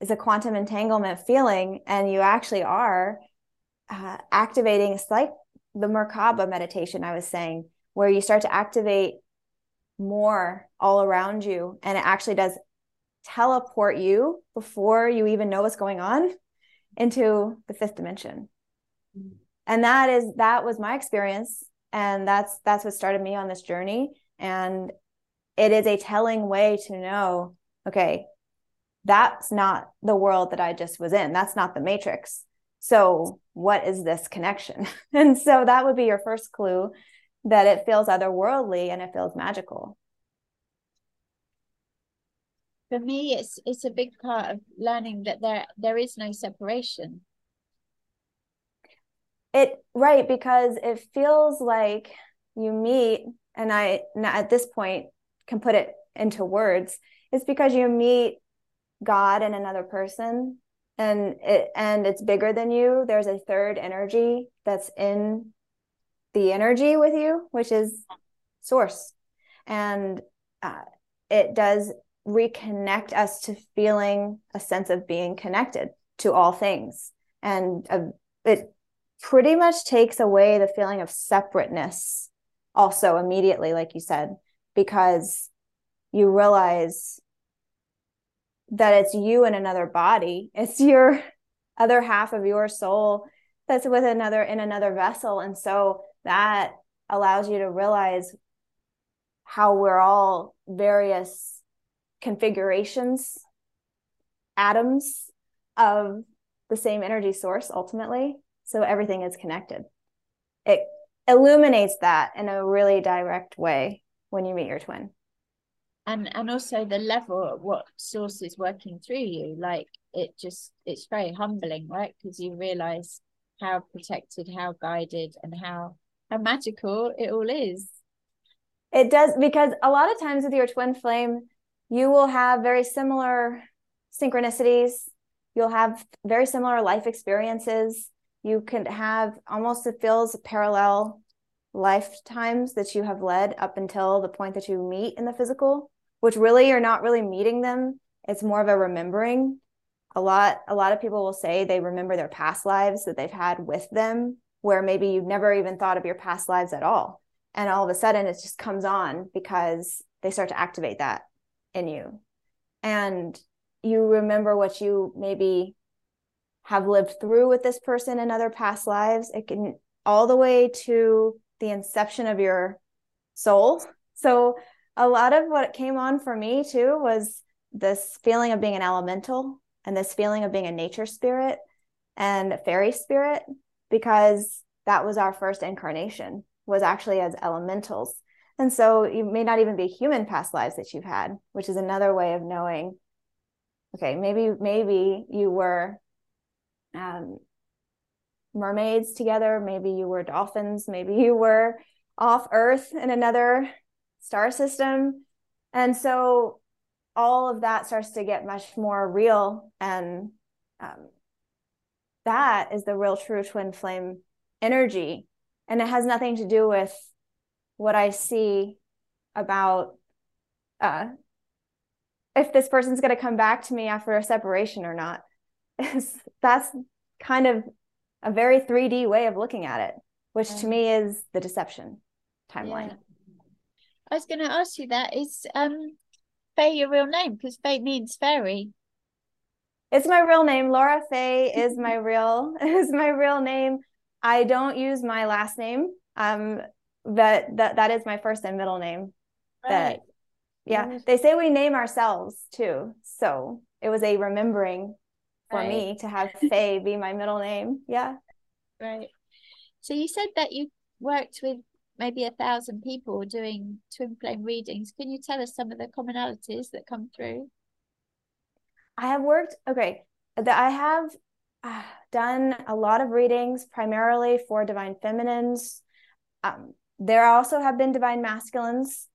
B: is a quantum entanglement feeling, and you actually are uh, activating it's like the merkaba meditation i was saying where you start to activate more all around you and it actually does teleport you before you even know what's going on into the fifth dimension mm-hmm. and that is that was my experience and that's that's what started me on this journey and it is a telling way to know okay that's not the world that i just was in that's not the matrix so, what is this connection? and so that would be your first clue that it feels otherworldly and it feels magical.
A: For me, it's it's a big part of learning that there there is no separation.
B: It right because it feels like you meet, and I at this point can put it into words. It's because you meet God and another person and it and it's bigger than you there's a third energy that's in the energy with you which is source and uh, it does reconnect us to feeling a sense of being connected to all things. And uh, it pretty much takes away the feeling of separateness also immediately like you said because you realize that it's you in another body. It's your other half of your soul that's with another in another vessel. And so that allows you to realize how we're all various configurations atoms of the same energy source ultimately. So everything is connected. It illuminates that in a really direct way when you meet your twin.
A: And and also the level of what source is working through you like it just it's very humbling right? Because you realize how protected how guided and how how magical it all is.
B: It does because a lot of times with your twin flame you will have very similar synchronicities. You'll have very similar life experiences. You can have almost it feels parallel lifetimes that you have led up until the point that you meet in the physical which really you're not really meeting them. It's more of a remembering. A lot a lot of people will say they remember their past lives that they've had with them where maybe you've never even thought of your past lives at all. And all of a sudden it just comes on because they start to activate that in you. And you remember what you maybe have lived through with this person in other past lives. It can all the way to the inception of your soul. So a lot of what came on for me too was this feeling of being an elemental and this feeling of being a nature spirit and fairy spirit because that was our first incarnation was actually as elementals and so you may not even be human past lives that you've had which is another way of knowing okay maybe maybe you were um, mermaids together maybe you were dolphins maybe you were off earth in another star system. And so all of that starts to get much more real. And um, that is the real true twin flame energy. And it has nothing to do with what I see about uh, if this person's going to come back to me after a separation or not. Is that's kind of a very 3D way of looking at it, which to me is the deception timeline. Yeah.
A: I was going to ask you that is um Faye your real name because Faye means fairy.
B: it's my real name. Laura Faye is my real is my real name. I don't use my last name. Um, but that that is my first and middle name. Right. That yeah, they say we name ourselves too. So it was a remembering for right. me to have Faye be my middle name. Yeah.
A: Right. So you said that you worked with maybe a thousand people doing twin flame readings. Can you tell us some of the commonalities that come through?
B: I have worked, okay, that I have uh, done a lot of readings primarily for divine feminines. Um, there also have been divine masculines.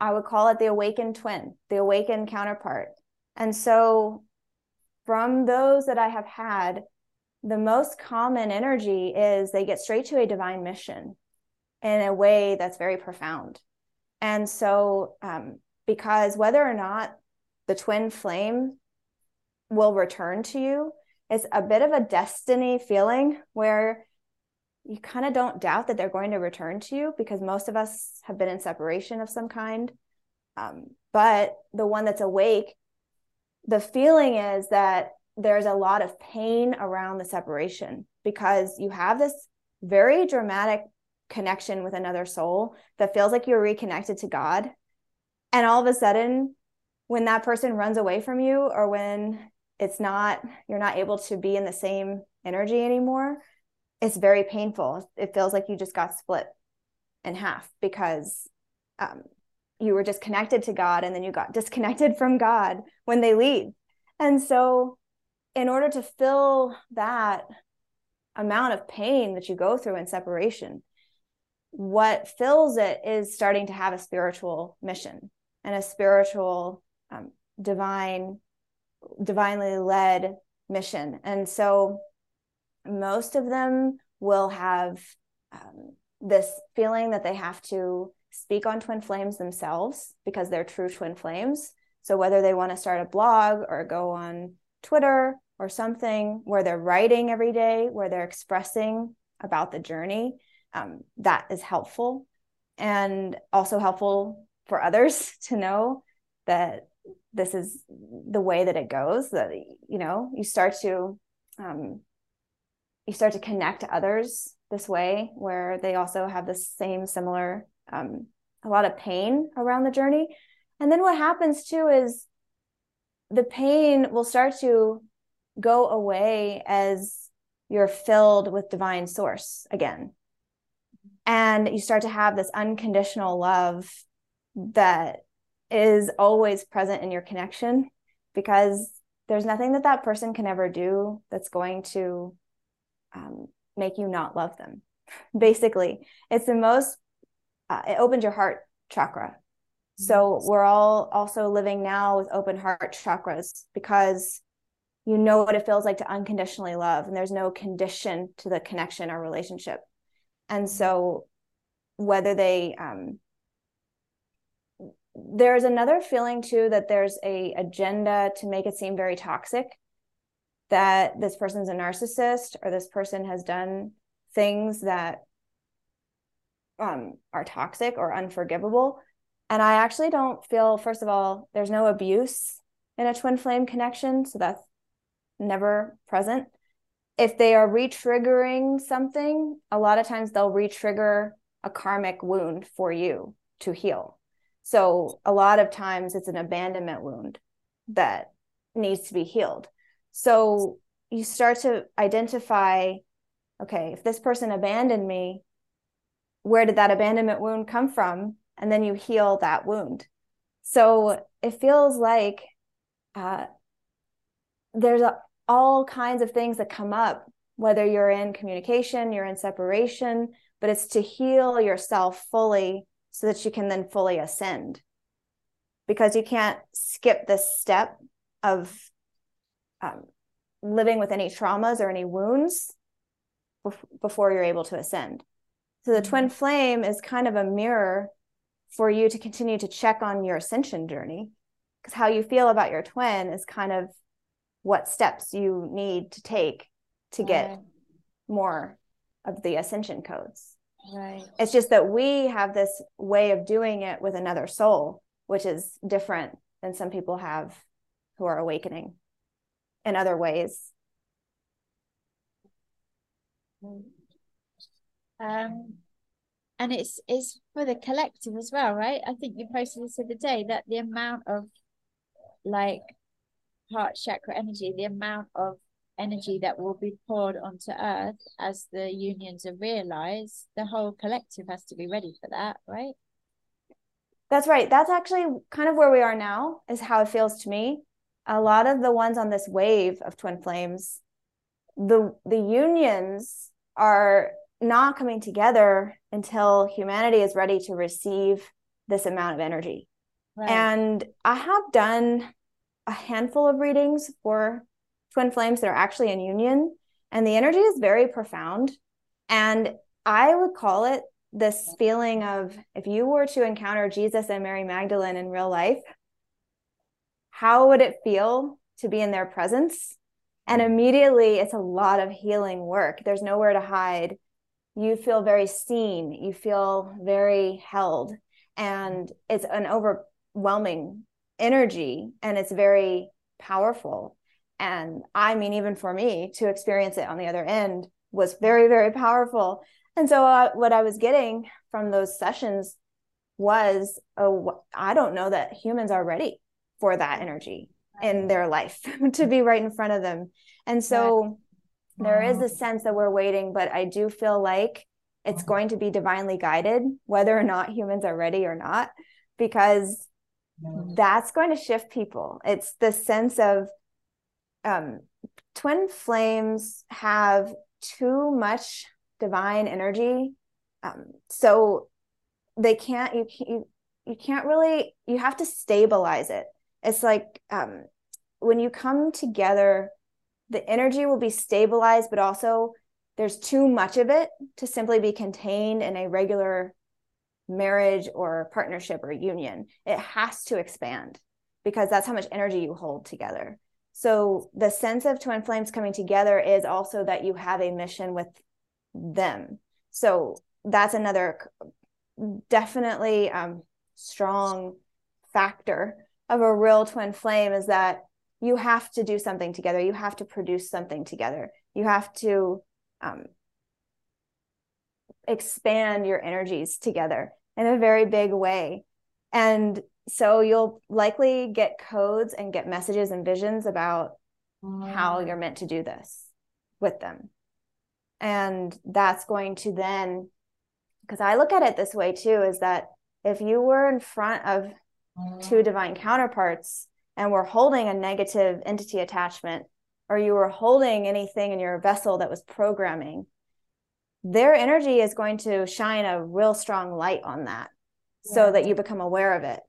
B: I would call it the awakened twin, the awakened counterpart. And so, from those that I have had, the most common energy is they get straight to a divine mission in a way that's very profound. And so, um, because whether or not the twin flame will return to you, it's a bit of a destiny feeling where you kind of don't doubt that they're going to return to you because most of us have been in separation of some kind. Um, but the one that's awake, the feeling is that there's a lot of pain around the separation because you have this very dramatic connection with another soul that feels like you're reconnected to God. And all of a sudden, when that person runs away from you or when it's not, you're not able to be in the same energy anymore, it's very painful. It feels like you just got split in half because um, you were just connected to God and then you got disconnected from God when they leave. And so, in order to fill that amount of pain that you go through in separation, what fills it is starting to have a spiritual mission and a spiritual um, divine divinely led mission and so most of them will have um, this feeling that they have to speak on twin flames themselves because they're true twin flames. So whether they want to start a blog or go on twitter or something where they're writing every day where they're expressing about the journey um, that is helpful. And also helpful for others to know that this is the way that it goes that you know you start to um, you start to connect to others this way where they also have the same similar um, a lot of pain around the journey. And then what happens too is the pain will start to go away as you're filled with divine source again. And you start to have this unconditional love that is always present in your connection because there's nothing that that person can ever do that's going to um, make you not love them. Basically it's the most uh, it opens your heart chakra. So we're all also living now with open heart chakras because you know what it feels like to unconditionally love and there's no condition to the connection or relationship. And so whether they um, there's another feeling too that there's a agenda to make it seem very toxic that this person's a narcissist or this person has done things that um, are toxic or unforgivable. And i actually don't feel first of all there's no abuse in a twin flame connection so that's never present. If they are re-triggering something a lot of times they'll re-trigger a karmic wound for you to heal. So a lot of times it's an abandonment wound that needs to be healed so you start to identify okay if this person abandoned me where did that abandonment wound come from and then you heal that wound so it feels like uh, there's a, all kinds of things that come up, whether you're in communication, you're in separation, but it's to heal yourself fully so that you can then fully ascend. Because you can't skip this step of um, living with any traumas or any wounds before you're able to ascend. So the twin mm-hmm. flame is kind of a mirror for you to continue to check on your ascension journey because how you feel about your twin is kind of what steps you need to take to get right. more of the ascension codes.
A: Right.
B: It's just that we have this way of doing it with another soul, which is different than some people have who are awakening. In other ways.
A: Um, and it's it's for the collective as well, right? I think you posted this the other day that the amount of like heart chakra energy, the amount of energy that will be poured onto earth as the unions are realized, the whole collective has to be ready for that, right?
B: That's right. That's actually kind of where we are now, is how it feels to me. A lot of the ones on this wave of twin flames, the the unions are not coming together until humanity is ready to receive this amount of energy. Right. And I have done a handful of readings for twin flames that are actually in union, and the energy is very profound. And I would call it this feeling of if you were to encounter Jesus and Mary Magdalene in real life, how would it feel to be in their presence? And immediately it's a lot of healing work. There's nowhere to hide. You feel very seen, you feel very held, and it's an overwhelming energy and it's very powerful. And I mean, even for me to experience it on the other end was very, very powerful. And so, uh, what I was getting from those sessions was, oh, I don't know that humans are ready for that energy in their life to be right in front of them. And so, there is a sense that we're waiting, but I do feel like it's going to be divinely guided, whether or not humans are ready or not, because that's going to shift people. It's the sense of um, twin flames have too much divine energy. Um, so they can't you, you you can't really you have to stabilize it it's like um, when you come together the energy will be stabilized but also there's too much of it to simply be contained in a regular marriage or partnership or union it has to expand because that's how much energy you hold together so the sense of twin flames coming together is also that you have a mission with them. So that's another definitely um, strong factor of a real twin flame is that you have to do something together. You have to produce something together. You have to um, expand your energies together in a very big way. And so you'll likely get codes and get messages and visions about how you're meant to do this with them and that's going to then because i look at it this way too is that if you were in front of two divine counterparts and were holding a negative entity attachment or you were holding anything in your vessel that was programming their energy is going to shine a real strong light on that yeah. so that you become aware of it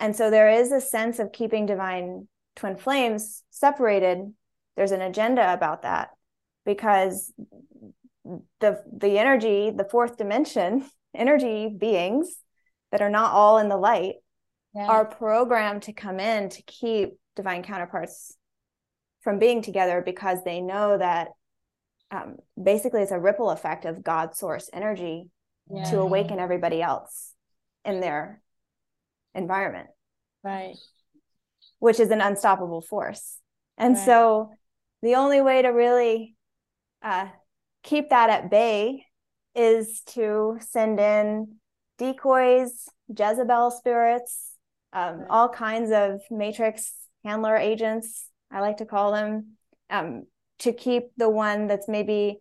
B: and so there is a sense of keeping divine twin flames separated there's an agenda about that because the the energy the fourth dimension energy beings that are not all in the light yeah. are programmed to come in to keep divine counterparts from being together because they know that um, basically it's a ripple effect of God source energy yeah. to awaken everybody else in their environment.
A: Right.
B: Which is an unstoppable force. And right. so the only way to really uh, keep that at bay is to send in decoys, Jezebel spirits, um, all kinds of matrix handler agents, I like to call them, um, to keep the one that's maybe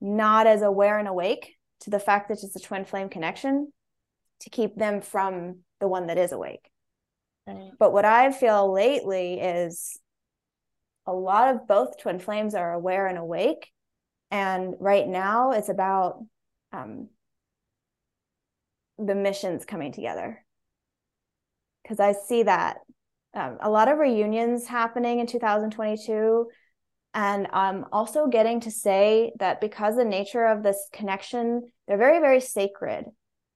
B: not as aware and awake to the fact that it's a twin flame connection, to keep them from the one that is awake. Right. But what I feel lately is a lot of both twin flames are aware and awake and right now it's about um, the missions coming together. Because I see that um, a lot of reunions happening in 2022. And I'm also getting to say that because the nature of this connection, they're very, very sacred.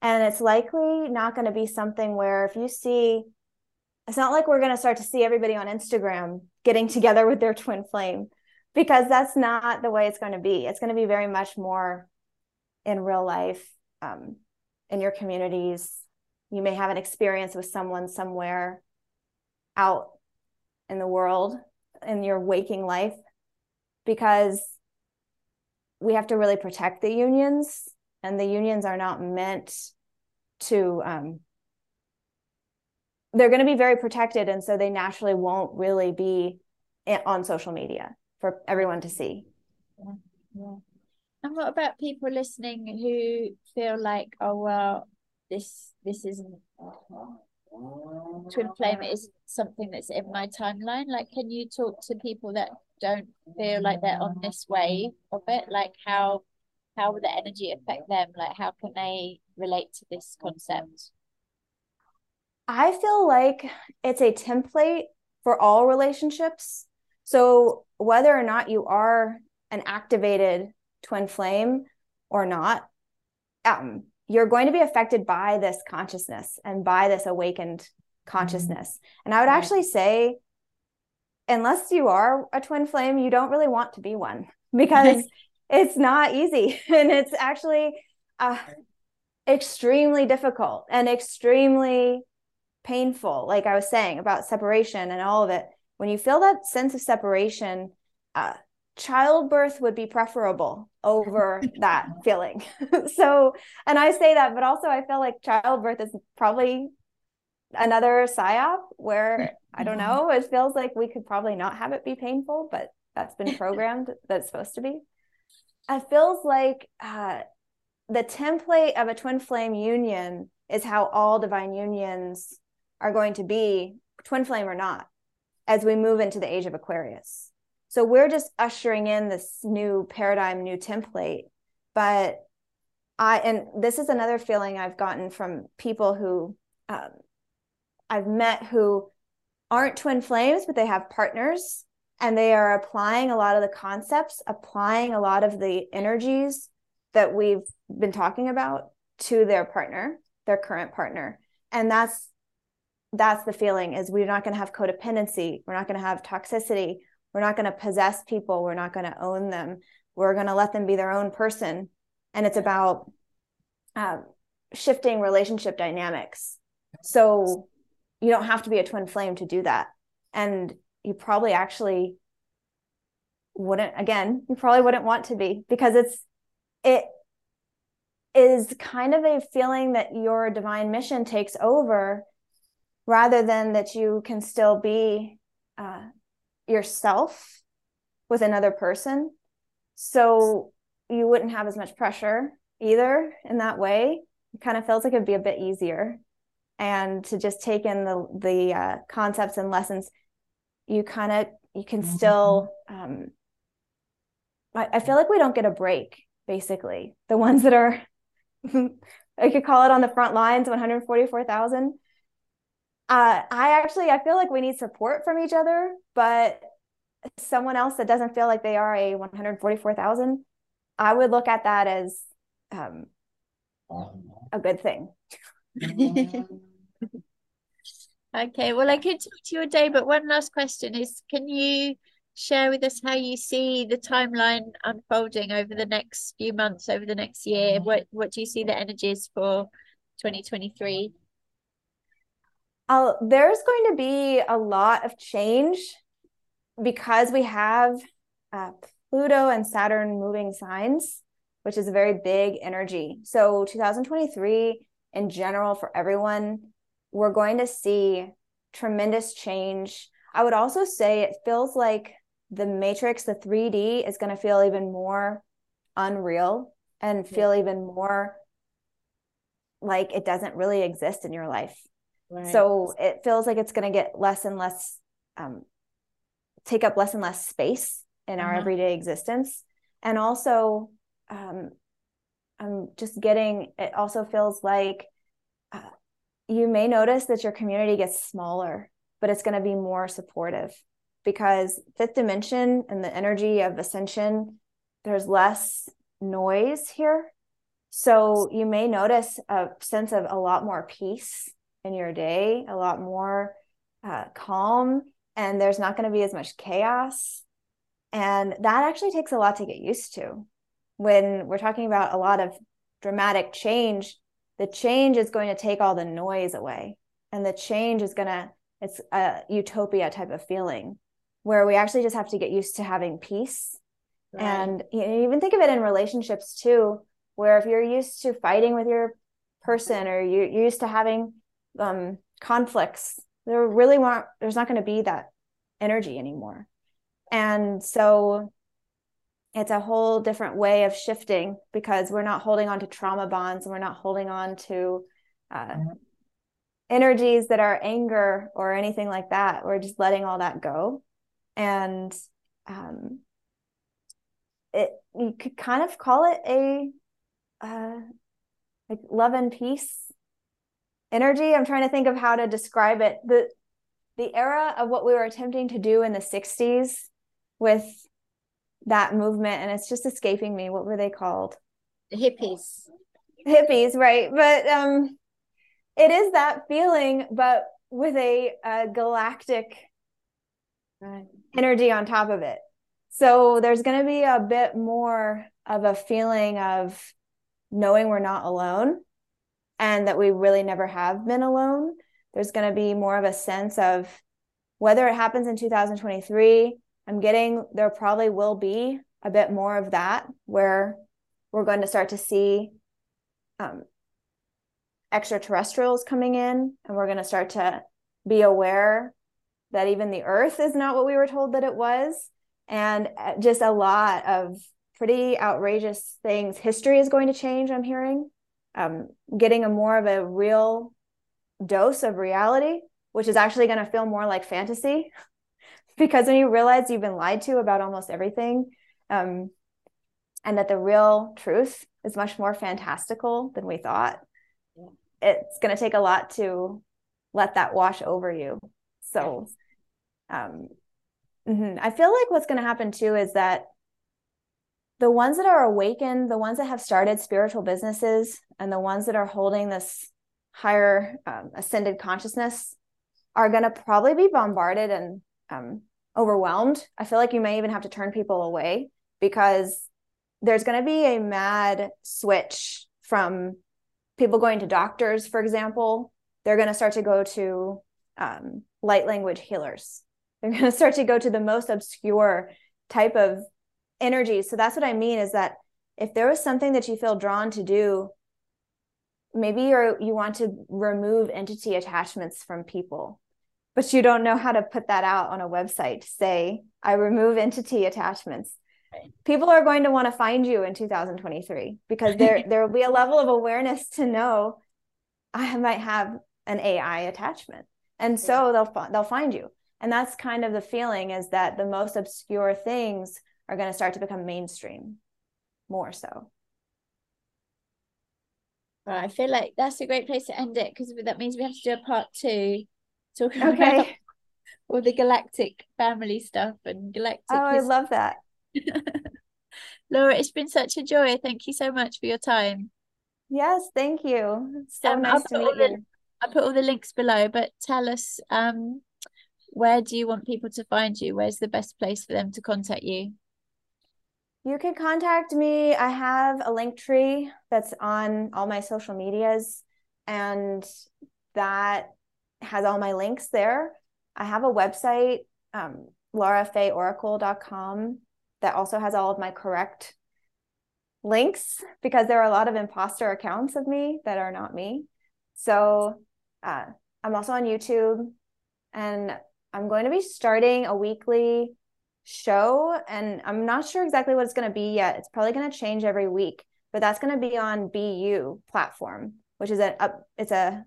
B: And it's likely not going to be something where if you see, it's not like we're going to start to see everybody on Instagram getting together with their twin flame because that's not the way it's going to be. It's going to be very much more in real life, um, in your communities. You may have an experience with someone somewhere out in the world in your waking life because we have to really protect the unions and the unions are not meant to um, they're going to be very protected and so they naturally won't really be on social media for everyone to see
A: yeah, yeah. and what about people listening who feel like oh well this this isn't twin flame is something that's in my timeline. Like can you talk to people that don't feel like they're on this wave of it? Like how how will the energy affect them? Like how can they relate to this concept?
B: I feel like it's a template for all relationships. So whether or not you are an activated twin flame or not um, you're going to be affected by this consciousness and by this awakened consciousness. And I would actually say, unless you are a twin flame, you don't really want to be one because it's not easy. And it's actually uh, extremely difficult and extremely painful. Like I was saying about separation and all of it. When you feel that sense of separation, uh, childbirth would be preferable over that feeling. so, and I say that, but also I feel like childbirth is probably another psyop where I don't know, it feels like we could probably not have it be painful, but that's been programmed that's supposed to be. It feels like uh, the template of a twin flame union is how all divine unions are going to be, twin flame or not, as we move into the age of Aquarius. So we're just ushering in this new paradigm, new template. But I, and this is another feeling I've gotten from people who um, I've met who aren't twin flames, but they have partners and they are applying a lot of the concepts, applying a lot of the energies that we've been talking about to their partner, their current partner. And that's that's the feeling is we're not going to have codependency, we're not going to have toxicity, we're not going to possess people. We're not going to own them. We're going to let them be their own person. And it's about uh, shifting relationship dynamics. So you don't have to be a twin flame to do that. And you probably actually wouldn't, again, you probably wouldn't want to be because it's, it is kind of a feeling that your divine mission takes over rather than that you can still be uh, yourself with another person. So you wouldn't have as much pressure either in that way. It kind of feels like it'd be a bit easier. And to just take in the the uh, concepts and lessons, you kind of you can mm-hmm. still. Um, I, I feel like we don't get a break. Basically, the ones that are, I could call it on the front lines, one hundred forty four thousand uh, I actually I feel like we need support from each other, but someone else that doesn't feel like they are a 144,000, I would look at that as um, a good thing.
A: okay, well, I could talk to you a day, but one last question is can you share with us how you see the timeline unfolding over the next few months, over the next year? What, what do you see the energies for 2023?
B: Uh, there's going to be a lot of change because we have uh, Pluto and Saturn moving signs, which is a very big energy. So 2023 in general for everyone, we're going to see tremendous change. I would also say it feels like the matrix, the 3D, is going to feel even more unreal and feel yeah. even more like it doesn't really exist in your life. Right. So it feels like it's going to get less and less, um, take up less and less space in our uh-huh. everyday existence. And also, um, I'm just getting, it also feels like uh, you may notice that your community gets smaller, but it's going to be more supportive because fifth dimension and the energy of ascension, there's less noise here. So you may notice a sense of a lot more peace in your day, a lot more uh, calm, and there's not going to be as much chaos. And that actually takes a lot to get used to. When we're talking about a lot of dramatic change, the change is going to take all the noise away. And the change is going to, it's a utopia type of feeling where we actually just have to get used to having peace. Right. And you know, even think of it in relationships too, where if you're used to fighting with your person or you, you're used to having um, conflicts, there really won't, there's not going to be that energy anymore. And so it's a whole different way of shifting because we're not holding on to trauma bonds and we're not holding on to uh, mm-hmm. energies that are anger or anything like that. We're just letting all that go. And um, it you could kind of call it a uh, like love and peace energy. I'm trying to think of how to describe it. The the era of what we were attempting to do in the 60s with that movement and it's just escaping me what were they called
A: the hippies
B: hippies right but um it is that feeling but with a, a galactic right. energy on top of it so there's going to be a bit more of a feeling of knowing we're not alone and that we really never have been alone there's going to be more of a sense of whether it happens in 2023 I'm getting there probably will be a bit more of that where we're going to start to see um, extraterrestrials coming in and we're going to start to be aware that even the earth is not what we were told that it was. And uh, just a lot of pretty outrageous things. History is going to change i'm hearing um, getting a more of a real dose of reality which is actually going to feel more like fantasy. Because when you realize you've been lied to about almost everything um, and that the real truth is much more fantastical than we thought it's going to take a lot to let that wash over you. So um, mm-hmm. i feel like what's going to happen too is that the ones that are awakened the ones that have started spiritual businesses and the ones that are holding this higher um, ascended consciousness are going to probably be bombarded and um, overwhelmed, I feel like you may even have to turn people away because there's going to be a mad switch from people going to doctors, for example. They're going to start to go to um, light language healers. They're going to start to go to the most obscure type of energy. So that's what I mean is that if there was something that you feel drawn to do, maybe you're you want to remove entity attachments from people but you don't know how to put that out on a website say i remove entity attachments right. people are going to want to find you in 2023 because there there will be a level of awareness to know i might have an ai attachment and so they'll they'll find you and that's kind of the feeling is that the most obscure things are going to start to become mainstream more so
A: well, I feel like that's a great place to end it because that means we have to do a part two talking
B: okay. about
A: all the galactic family stuff and galactic.
B: Oh, I love that.
A: Laura, it's been such a joy. Thank you so much for your time.
B: Yes, thank you. It's so um, nice to meet
A: the, you. I put all the links below, but tell us um where do you want people to find you? Where's the best place for them to contact you?
B: You can contact me. I have a Linktree that's on all my social medias, and that has all my links there. I have a website, um, laurafayeoracle.com, that also has all of my correct links because there are a lot of imposter accounts of me that are not me. So uh, I'm also on YouTube and I'm going to be starting a weekly show and I'm not sure exactly what it's going to be yet. It's probably going to change every week, but that's going to be on BU platform, which is a, it's a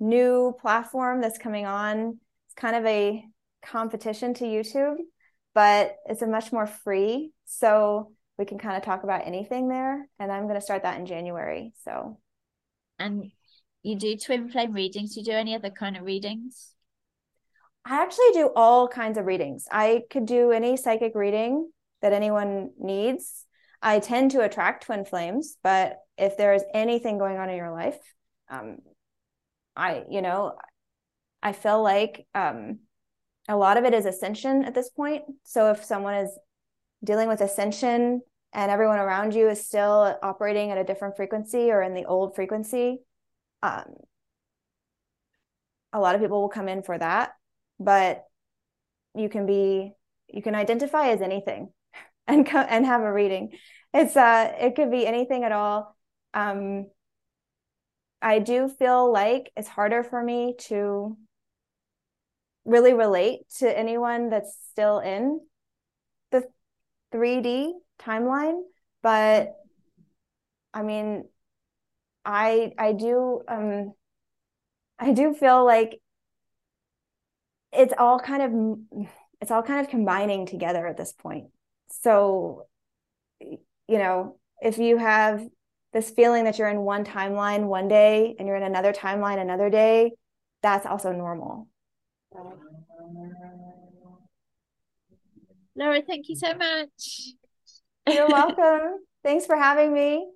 B: new platform that's coming on. It's kind of a competition to YouTube, but it's a much more free. So we can kind of talk about anything there. And I'm going to start that in January. So,
A: and you do twin flame readings. You do any other kind of readings?
B: I actually do all kinds of readings. I could do any psychic reading that anyone needs. I tend to attract twin flames, but if there is anything going on in your life, um, I, you know, I feel like um, a lot of it is ascension at this point. So if someone is dealing with ascension and everyone around you is still operating at a different frequency or in the old frequency, um, a lot of people will come in for that. But you can be you can identify as anything and co- and have a reading. It's uh it could be anything at all. Um I do feel like it's harder for me to really relate to anyone that's still in the 3D timeline, but I mean I I do um I do feel like it's all kind of it's all kind of combining together at this point. So you know, if you have this feeling that you're in one timeline one day and you're in another timeline another day, that's also normal.
A: Laura, thank you so much.
B: You're welcome. Thanks for having me.